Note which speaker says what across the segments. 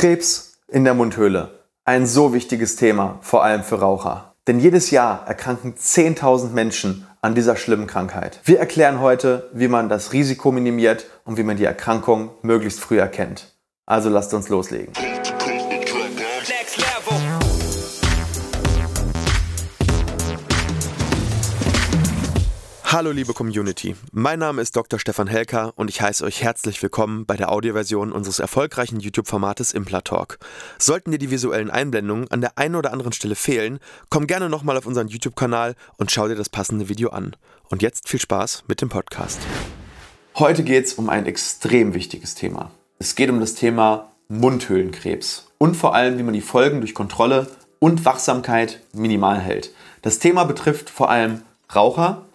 Speaker 1: Krebs in der Mundhöhle. Ein so wichtiges Thema, vor allem für Raucher. Denn jedes Jahr erkranken 10.000 Menschen an dieser schlimmen Krankheit. Wir erklären heute, wie man das Risiko minimiert und wie man die Erkrankung möglichst früh erkennt. Also lasst uns loslegen. Hallo liebe Community, mein Name ist Dr. Stefan Helker und ich heiße euch herzlich willkommen bei der Audioversion unseres erfolgreichen YouTube-Formates Implatalk. Sollten dir die visuellen Einblendungen an der einen oder anderen Stelle fehlen, komm gerne nochmal auf unseren YouTube-Kanal und schau dir das passende Video an. Und jetzt viel Spaß mit dem Podcast. Heute geht es um ein extrem wichtiges Thema. Es geht um das Thema Mundhöhlenkrebs und vor allem, wie man die Folgen durch Kontrolle und Wachsamkeit minimal hält. Das Thema betrifft vor allem Raucher,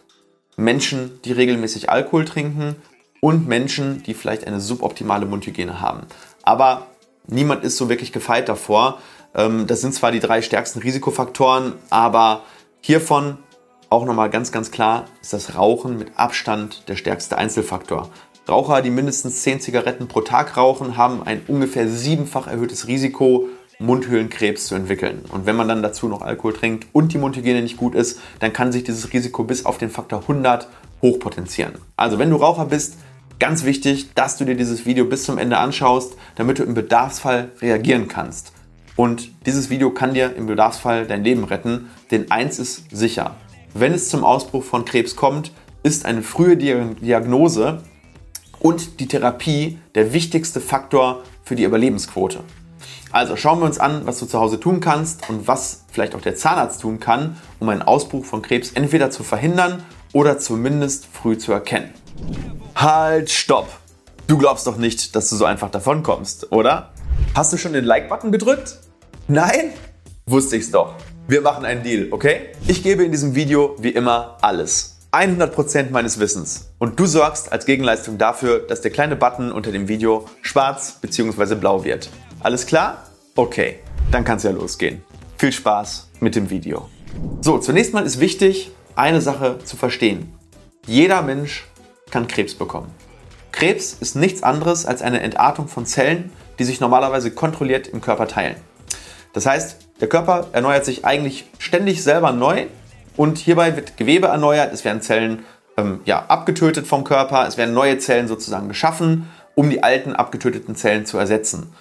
Speaker 1: Menschen, die regelmäßig Alkohol trinken und Menschen, die vielleicht eine suboptimale Mundhygiene haben. Aber niemand ist so wirklich gefeit davor. Ähm, das sind zwar die drei stärksten Risikofaktoren, aber hiervon auch nochmal ganz, ganz klar ist das Rauchen mit Abstand der stärkste Einzelfaktor. Raucher, die mindestens 10 Zigaretten pro Tag rauchen, haben ein ungefähr siebenfach erhöhtes Risiko, Mundhöhlenkrebs zu entwickeln. Und wenn man dann dazu noch Alkohol trinkt und die Mundhygiene nicht gut ist, dann kann sich dieses Risiko bis auf den Faktor 100 hochpotenzieren. Also wenn du Raucher bist, ganz wichtig, dass du dir dieses Video bis zum Ende anschaust, damit du im Bedarfsfall reagieren kannst. Und dieses Video kann dir im Bedarfsfall dein Leben retten, denn eins ist sicher. Wenn es zum Ausbruch von Krebs kommt, ist eine frühe Diagnose und die Therapie der wichtigste Faktor für die Überlebensquote. Also schauen wir uns an, was du zu Hause tun kannst und was vielleicht auch der Zahnarzt tun kann, um einen Ausbruch von Krebs entweder zu verhindern oder zumindest früh zu erkennen. Halt, stopp! Du glaubst doch nicht, dass du so einfach davon kommst, oder? Hast du schon den Like-Button gedrückt? Nein? Wusste ich's doch. Wir machen einen Deal, okay? Ich gebe in diesem Video wie immer alles. 100% meines Wissens. Und du sorgst als Gegenleistung dafür, dass der kleine Button unter dem Video schwarz bzw. blau wird. Alles klar? Okay, dann kann es ja losgehen. Viel Spaß mit dem Video. So, zunächst mal ist wichtig, eine Sache zu verstehen. Jeder Mensch kann Krebs bekommen. Krebs ist nichts anderes als eine Entartung von Zellen, die sich normalerweise kontrolliert im Körper teilen. Das heißt, der Körper erneuert sich eigentlich ständig selber neu und hierbei wird Gewebe erneuert, es werden Zellen ähm, ja, abgetötet vom Körper, es werden neue Zellen sozusagen geschaffen, um die alten abgetöteten Zellen zu ersetzen.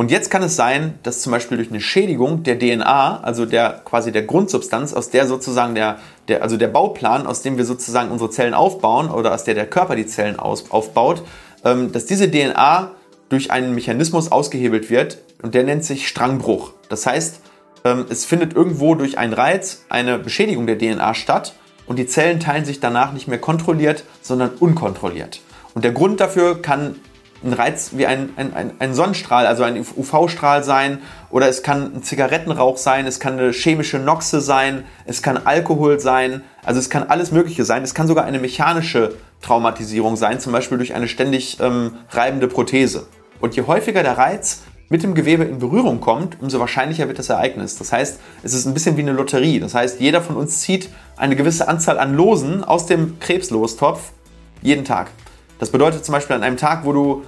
Speaker 1: Und jetzt kann es sein, dass zum Beispiel durch eine Schädigung der DNA, also der quasi der Grundsubstanz, aus der sozusagen der, der also der Bauplan, aus dem wir sozusagen unsere Zellen aufbauen oder aus der der Körper die Zellen aus, aufbaut, ähm, dass diese DNA durch einen Mechanismus ausgehebelt wird und der nennt sich Strangbruch. Das heißt, ähm, es findet irgendwo durch einen Reiz eine Beschädigung der DNA statt und die Zellen teilen sich danach nicht mehr kontrolliert, sondern unkontrolliert. Und der Grund dafür kann ein Reiz wie ein, ein, ein Sonnenstrahl, also ein UV-Strahl sein oder es kann ein Zigarettenrauch sein, es kann eine chemische Noxe sein, es kann Alkohol sein, also es kann alles Mögliche sein. Es kann sogar eine mechanische Traumatisierung sein, zum Beispiel durch eine ständig ähm, reibende Prothese. Und je häufiger der Reiz mit dem Gewebe in Berührung kommt, umso wahrscheinlicher wird das Ereignis. Das heißt, es ist ein bisschen wie eine Lotterie. Das heißt, jeder von uns zieht eine gewisse Anzahl an Losen aus dem Krebslostopf jeden Tag. Das bedeutet zum Beispiel an einem Tag, wo du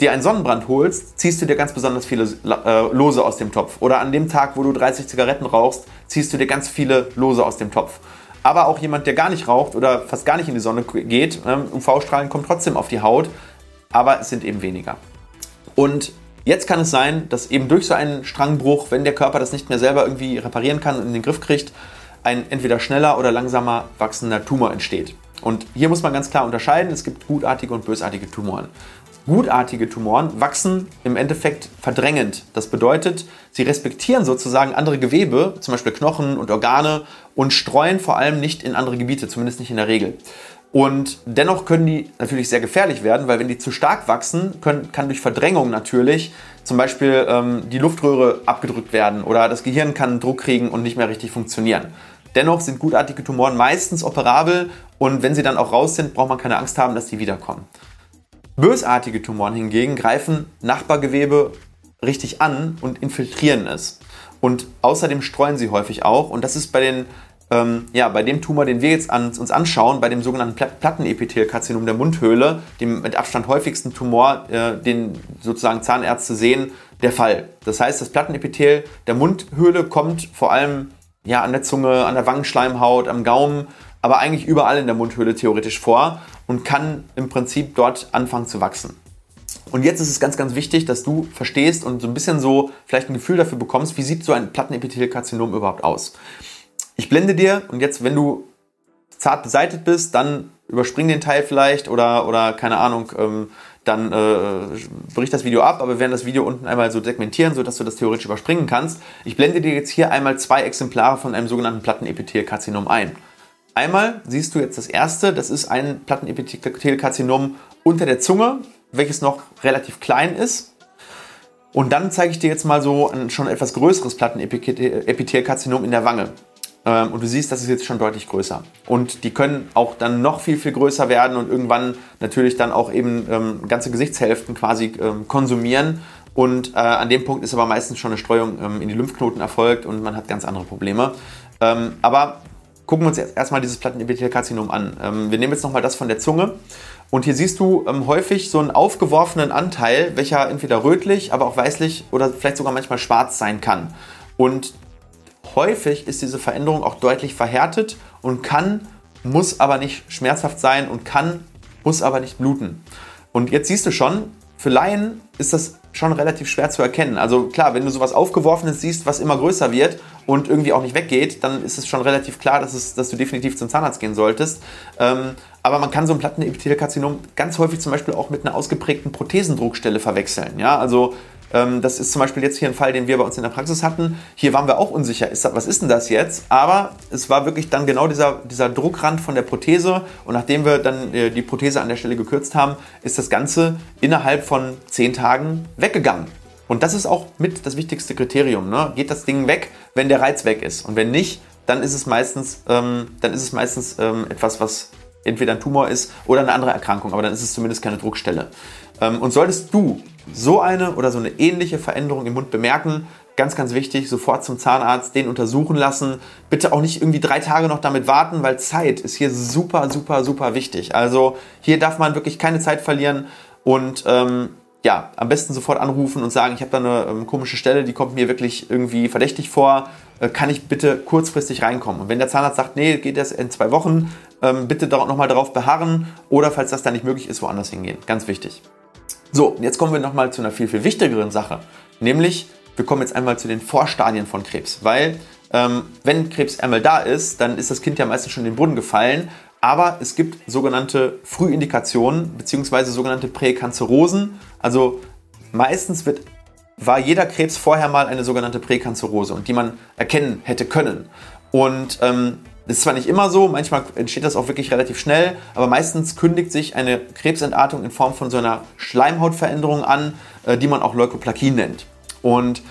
Speaker 1: dir einen Sonnenbrand holst, ziehst du dir ganz besonders viele äh, Lose aus dem Topf. Oder an dem Tag, wo du 30 Zigaretten rauchst, ziehst du dir ganz viele Lose aus dem Topf. Aber auch jemand, der gar nicht raucht oder fast gar nicht in die Sonne geht, ähm, UV-Strahlen kommen trotzdem auf die Haut, aber es sind eben weniger. Und jetzt kann es sein, dass eben durch so einen Strangbruch, wenn der Körper das nicht mehr selber irgendwie reparieren kann und in den Griff kriegt, ein entweder schneller oder langsamer wachsender Tumor entsteht. Und hier muss man ganz klar unterscheiden, es gibt gutartige und bösartige Tumoren. Gutartige Tumoren wachsen im Endeffekt verdrängend. Das bedeutet, sie respektieren sozusagen andere Gewebe, zum Beispiel Knochen und Organe, und streuen vor allem nicht in andere Gebiete, zumindest nicht in der Regel. Und dennoch können die natürlich sehr gefährlich werden, weil wenn die zu stark wachsen, können, kann durch Verdrängung natürlich zum Beispiel ähm, die Luftröhre abgedrückt werden oder das Gehirn kann Druck kriegen und nicht mehr richtig funktionieren. Dennoch sind gutartige Tumoren meistens operabel und wenn sie dann auch raus sind, braucht man keine Angst haben, dass die wiederkommen. Bösartige Tumoren hingegen greifen Nachbargewebe richtig an und infiltrieren es. Und außerdem streuen sie häufig auch. Und das ist bei den ähm, ja, bei dem Tumor, den wir jetzt an, uns anschauen, bei dem sogenannten Plattenepithelkarzinom der Mundhöhle, dem mit Abstand häufigsten Tumor, äh, den sozusagen Zahnärzte sehen, der Fall. Das heißt, das Plattenepithel der Mundhöhle kommt vor allem ja, an der Zunge, an der Wangenschleimhaut, am Gaumen, aber eigentlich überall in der Mundhöhle theoretisch vor und kann im Prinzip dort anfangen zu wachsen. Und jetzt ist es ganz, ganz wichtig, dass du verstehst und so ein bisschen so vielleicht ein Gefühl dafür bekommst, wie sieht so ein Plattenepithelkarzinom überhaupt aus. Ich blende dir und jetzt, wenn du zart beseitigt bist, dann überspring den Teil vielleicht oder, oder keine Ahnung, ähm, dann äh, brich das Video ab, aber wir werden das Video unten einmal so segmentieren, sodass du das theoretisch überspringen kannst. Ich blende dir jetzt hier einmal zwei Exemplare von einem sogenannten Plattenepithelkarzinom ein. Einmal siehst du jetzt das erste, das ist ein Plattenepithelkarzinom unter der Zunge, welches noch relativ klein ist. Und dann zeige ich dir jetzt mal so ein schon etwas größeres Plattenepithelkarzinom in der Wange. Ähm, und du siehst, das ist jetzt schon deutlich größer. Und die können auch dann noch viel, viel größer werden und irgendwann natürlich dann auch eben ähm, ganze Gesichtshälften quasi ähm, konsumieren. Und äh, an dem Punkt ist aber meistens schon eine Streuung ähm, in die Lymphknoten erfolgt und man hat ganz andere Probleme. Ähm, aber gucken wir uns jetzt erstmal dieses Plattenepithelkarzinom an. Ähm, wir nehmen jetzt nochmal das von der Zunge. Und hier siehst du häufig so einen aufgeworfenen Anteil, welcher entweder rötlich, aber auch weißlich oder vielleicht sogar manchmal schwarz sein kann. Und häufig ist diese Veränderung auch deutlich verhärtet und kann, muss aber nicht schmerzhaft sein und kann, muss aber nicht bluten. Und jetzt siehst du schon, für Laien ist das schon relativ schwer zu erkennen. Also klar, wenn du sowas Aufgeworfenes siehst, was immer größer wird und irgendwie auch nicht weggeht, dann ist es schon relativ klar, dass, es, dass du definitiv zum Zahnarzt gehen solltest. Ähm, aber man kann so ein Plattenepithelkarzinom ganz häufig zum Beispiel auch mit einer ausgeprägten Prothesendruckstelle verwechseln. Ja, also das ist zum Beispiel jetzt hier ein Fall, den wir bei uns in der Praxis hatten. Hier waren wir auch unsicher, ist das, was ist denn das jetzt? Aber es war wirklich dann genau dieser, dieser Druckrand von der Prothese. Und nachdem wir dann äh, die Prothese an der Stelle gekürzt haben, ist das Ganze innerhalb von zehn Tagen weggegangen. Und das ist auch mit das wichtigste Kriterium. Ne? Geht das Ding weg, wenn der Reiz weg ist? Und wenn nicht, dann ist es meistens, ähm, dann ist es meistens ähm, etwas, was entweder ein Tumor ist oder eine andere Erkrankung, aber dann ist es zumindest keine Druckstelle. Ähm, und solltest du so eine oder so eine ähnliche Veränderung im Mund bemerken, ganz, ganz wichtig, sofort zum Zahnarzt, den untersuchen lassen. Bitte auch nicht irgendwie drei Tage noch damit warten, weil Zeit ist hier super, super, super wichtig. Also hier darf man wirklich keine Zeit verlieren und ähm, ja, am besten sofort anrufen und sagen, ich habe da eine ähm, komische Stelle, die kommt mir wirklich irgendwie verdächtig vor. Äh, kann ich bitte kurzfristig reinkommen? Und wenn der Zahnarzt sagt, nee, geht das in zwei Wochen, ähm, bitte nochmal darauf beharren oder falls das dann nicht möglich ist, woanders hingehen. Ganz wichtig. So, jetzt kommen wir nochmal zu einer viel, viel wichtigeren Sache. Nämlich, wir kommen jetzt einmal zu den Vorstadien von Krebs. Weil, ähm, wenn Krebs einmal da ist, dann ist das Kind ja meistens schon in den Boden gefallen. Aber es gibt sogenannte Frühindikationen bzw. sogenannte Präkanzerosen. Also meistens wird, war jeder Krebs vorher mal eine sogenannte Präkanzerose und die man erkennen hätte können. Und ähm, das ist zwar nicht immer so, manchmal entsteht das auch wirklich relativ schnell, aber meistens kündigt sich eine Krebsentartung in Form von so einer Schleimhautveränderung an, äh, die man auch Leukoplakin nennt. Und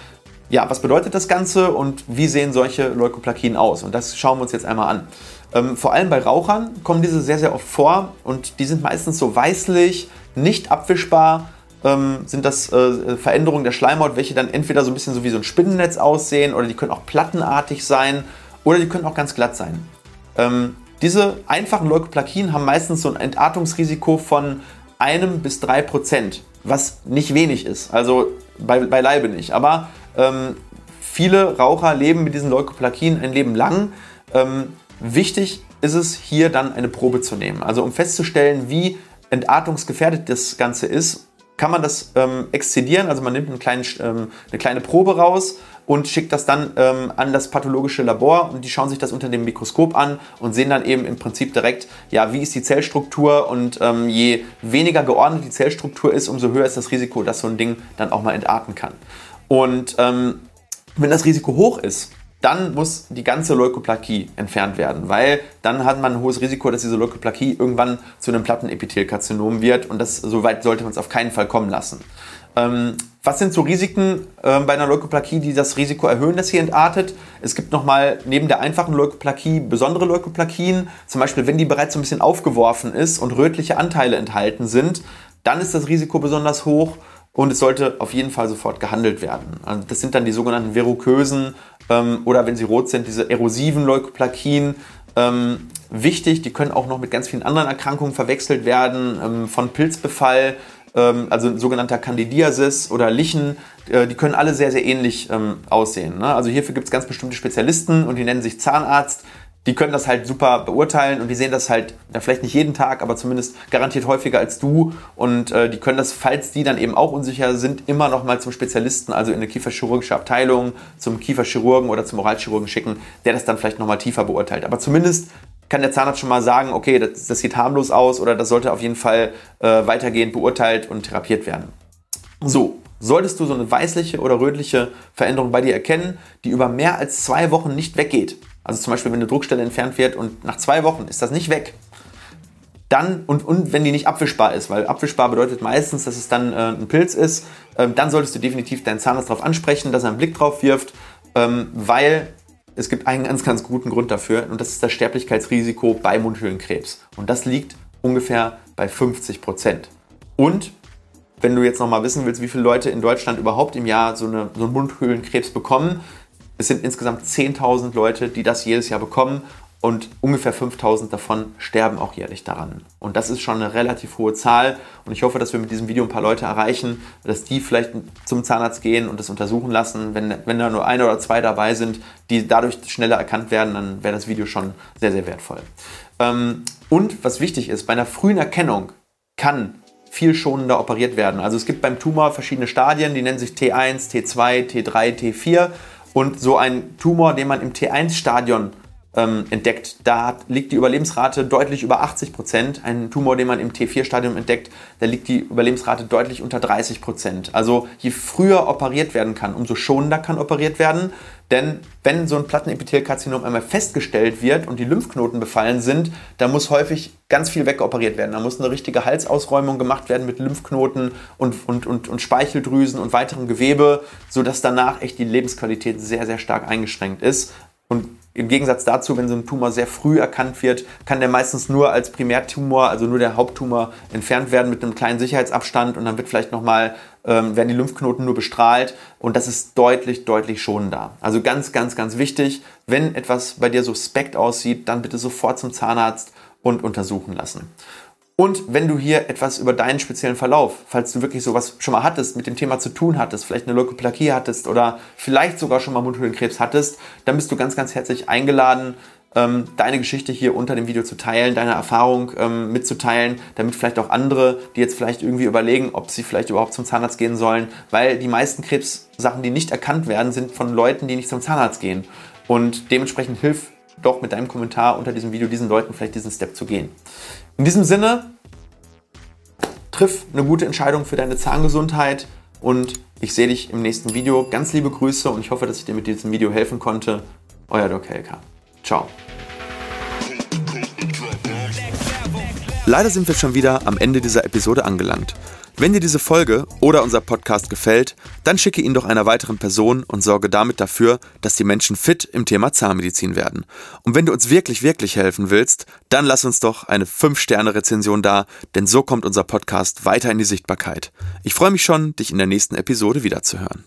Speaker 1: ja, was bedeutet das Ganze und wie sehen solche Leukoplakien aus? Und das schauen wir uns jetzt einmal an. Ähm, vor allem bei Rauchern kommen diese sehr, sehr oft vor und die sind meistens so weißlich, nicht abwischbar, ähm, sind das äh, Veränderungen der Schleimhaut, welche dann entweder so ein bisschen so wie so ein Spinnennetz aussehen oder die können auch plattenartig sein oder die können auch ganz glatt sein. Ähm, diese einfachen Leukoplakien haben meistens so ein Entartungsrisiko von einem bis drei Prozent, was nicht wenig ist, also bei, beileibe nicht. Aber ähm, viele Raucher leben mit diesen Leukoplakien ein Leben lang. Ähm, wichtig ist es, hier dann eine Probe zu nehmen. Also um festzustellen, wie entartungsgefährdet das Ganze ist, kann man das ähm, exzidieren. Also man nimmt einen kleinen, ähm, eine kleine Probe raus und schickt das dann ähm, an das pathologische Labor und die schauen sich das unter dem Mikroskop an und sehen dann eben im Prinzip direkt, ja, wie ist die Zellstruktur und ähm, je weniger geordnet die Zellstruktur ist, umso höher ist das Risiko, dass so ein Ding dann auch mal entarten kann. Und ähm, wenn das Risiko hoch ist, dann muss die ganze Leukoplakie entfernt werden, weil dann hat man ein hohes Risiko, dass diese Leukoplakie irgendwann zu einem Plattenepithelkarzinom wird und das so weit sollte man es auf keinen Fall kommen lassen. Ähm, was sind so Risiken äh, bei einer Leukoplakie, die das Risiko erhöhen, dass sie entartet? Es gibt nochmal neben der einfachen Leukoplakie besondere Leukoplakien. Zum Beispiel, wenn die bereits so ein bisschen aufgeworfen ist und rötliche Anteile enthalten sind, dann ist das Risiko besonders hoch und es sollte auf jeden Fall sofort gehandelt werden. Also das sind dann die sogenannten verukösen ähm, oder wenn sie rot sind, diese erosiven Leukoplakien. Ähm, wichtig, die können auch noch mit ganz vielen anderen Erkrankungen verwechselt werden, ähm, von Pilzbefall ähm, also sogenannter Candidiasis oder Lichen, äh, die können alle sehr, sehr ähnlich ähm, aussehen. Ne? Also hierfür gibt es ganz bestimmte Spezialisten und die nennen sich Zahnarzt die können das halt super beurteilen und die sehen das halt, ja, vielleicht nicht jeden Tag, aber zumindest garantiert häufiger als du. Und äh, die können das, falls die dann eben auch unsicher sind, immer noch mal zum Spezialisten, also in eine kieferchirurgische Abteilung, zum Kieferchirurgen oder zum Oralchirurgen schicken, der das dann vielleicht noch mal tiefer beurteilt. Aber zumindest kann der Zahnarzt schon mal sagen, okay, das, das sieht harmlos aus oder das sollte auf jeden Fall äh, weitergehend beurteilt und therapiert werden. So, solltest du so eine weißliche oder rötliche Veränderung bei dir erkennen, die über mehr als zwei Wochen nicht weggeht, also zum Beispiel, wenn eine Druckstelle entfernt wird und nach zwei Wochen ist das nicht weg, dann, und, und wenn die nicht abwischbar ist, weil abwischbar bedeutet meistens, dass es dann äh, ein Pilz ist, äh, dann solltest du definitiv deinen Zahnarzt darauf ansprechen, dass er einen Blick drauf wirft, ähm, weil es gibt einen ganz, ganz guten Grund dafür und das ist das Sterblichkeitsrisiko bei Mundhöhlenkrebs. Und das liegt ungefähr bei 50 Prozent. Und wenn du jetzt nochmal wissen willst, wie viele Leute in Deutschland überhaupt im Jahr so, eine, so einen Mundhöhlenkrebs bekommen, es sind insgesamt 10.000 Leute, die das jedes Jahr bekommen und ungefähr 5.000 davon sterben auch jährlich daran. Und das ist schon eine relativ hohe Zahl und ich hoffe, dass wir mit diesem Video ein paar Leute erreichen, dass die vielleicht zum Zahnarzt gehen und das untersuchen lassen. Wenn, wenn da nur ein oder zwei dabei sind, die dadurch schneller erkannt werden, dann wäre das Video schon sehr, sehr wertvoll. Ähm, und was wichtig ist, bei einer frühen Erkennung kann viel schonender operiert werden. Also es gibt beim Tumor verschiedene Stadien, die nennen sich T1, T2, T3, T4 und so ein Tumor, den man im T1-Stadion ähm, entdeckt, da liegt die Überlebensrate deutlich über 80 Prozent. Ein Tumor, den man im T4-Stadium entdeckt, da liegt die Überlebensrate deutlich unter 30 Prozent. Also je früher operiert werden kann, umso schonender kann operiert werden. Denn wenn so ein Plattenepithelkarzinom einmal festgestellt wird und die Lymphknoten befallen sind, dann muss häufig ganz viel wegoperiert werden. Da muss eine richtige Halsausräumung gemacht werden mit Lymphknoten und, und, und, und Speicheldrüsen und weiterem Gewebe, sodass danach echt die Lebensqualität sehr, sehr stark eingeschränkt ist. Und im Gegensatz dazu, wenn so ein Tumor sehr früh erkannt wird, kann der meistens nur als Primärtumor, also nur der Haupttumor, entfernt werden mit einem kleinen Sicherheitsabstand und dann wird vielleicht nochmal, ähm, werden die Lymphknoten nur bestrahlt und das ist deutlich, deutlich schonender. Also ganz, ganz, ganz wichtig, wenn etwas bei dir suspekt aussieht, dann bitte sofort zum Zahnarzt und untersuchen lassen. Und wenn du hier etwas über deinen speziellen Verlauf, falls du wirklich sowas schon mal hattest, mit dem Thema zu tun hattest, vielleicht eine Leukoplakie hattest oder vielleicht sogar schon mal Mundhöhlenkrebs hattest, dann bist du ganz, ganz herzlich eingeladen, ähm, deine Geschichte hier unter dem Video zu teilen, deine Erfahrung ähm, mitzuteilen, damit vielleicht auch andere, die jetzt vielleicht irgendwie überlegen, ob sie vielleicht überhaupt zum Zahnarzt gehen sollen, weil die meisten Krebssachen, die nicht erkannt werden, sind von Leuten, die nicht zum Zahnarzt gehen. Und dementsprechend hilf doch mit deinem Kommentar unter diesem Video diesen Leuten vielleicht diesen Step zu gehen. In diesem Sinne, triff eine gute Entscheidung für deine Zahngesundheit und ich sehe dich im nächsten Video. Ganz liebe Grüße und ich hoffe, dass ich dir mit diesem Video helfen konnte. Euer Doc Helka. Ciao. Leider sind wir schon wieder am Ende dieser Episode angelangt. Wenn dir diese Folge oder unser Podcast gefällt, dann schicke ihn doch einer weiteren Person und sorge damit dafür, dass die Menschen fit im Thema Zahnmedizin werden. Und wenn du uns wirklich, wirklich helfen willst, dann lass uns doch eine 5-Sterne-Rezension da, denn so kommt unser Podcast weiter in die Sichtbarkeit. Ich freue mich schon, dich in der nächsten Episode wiederzuhören.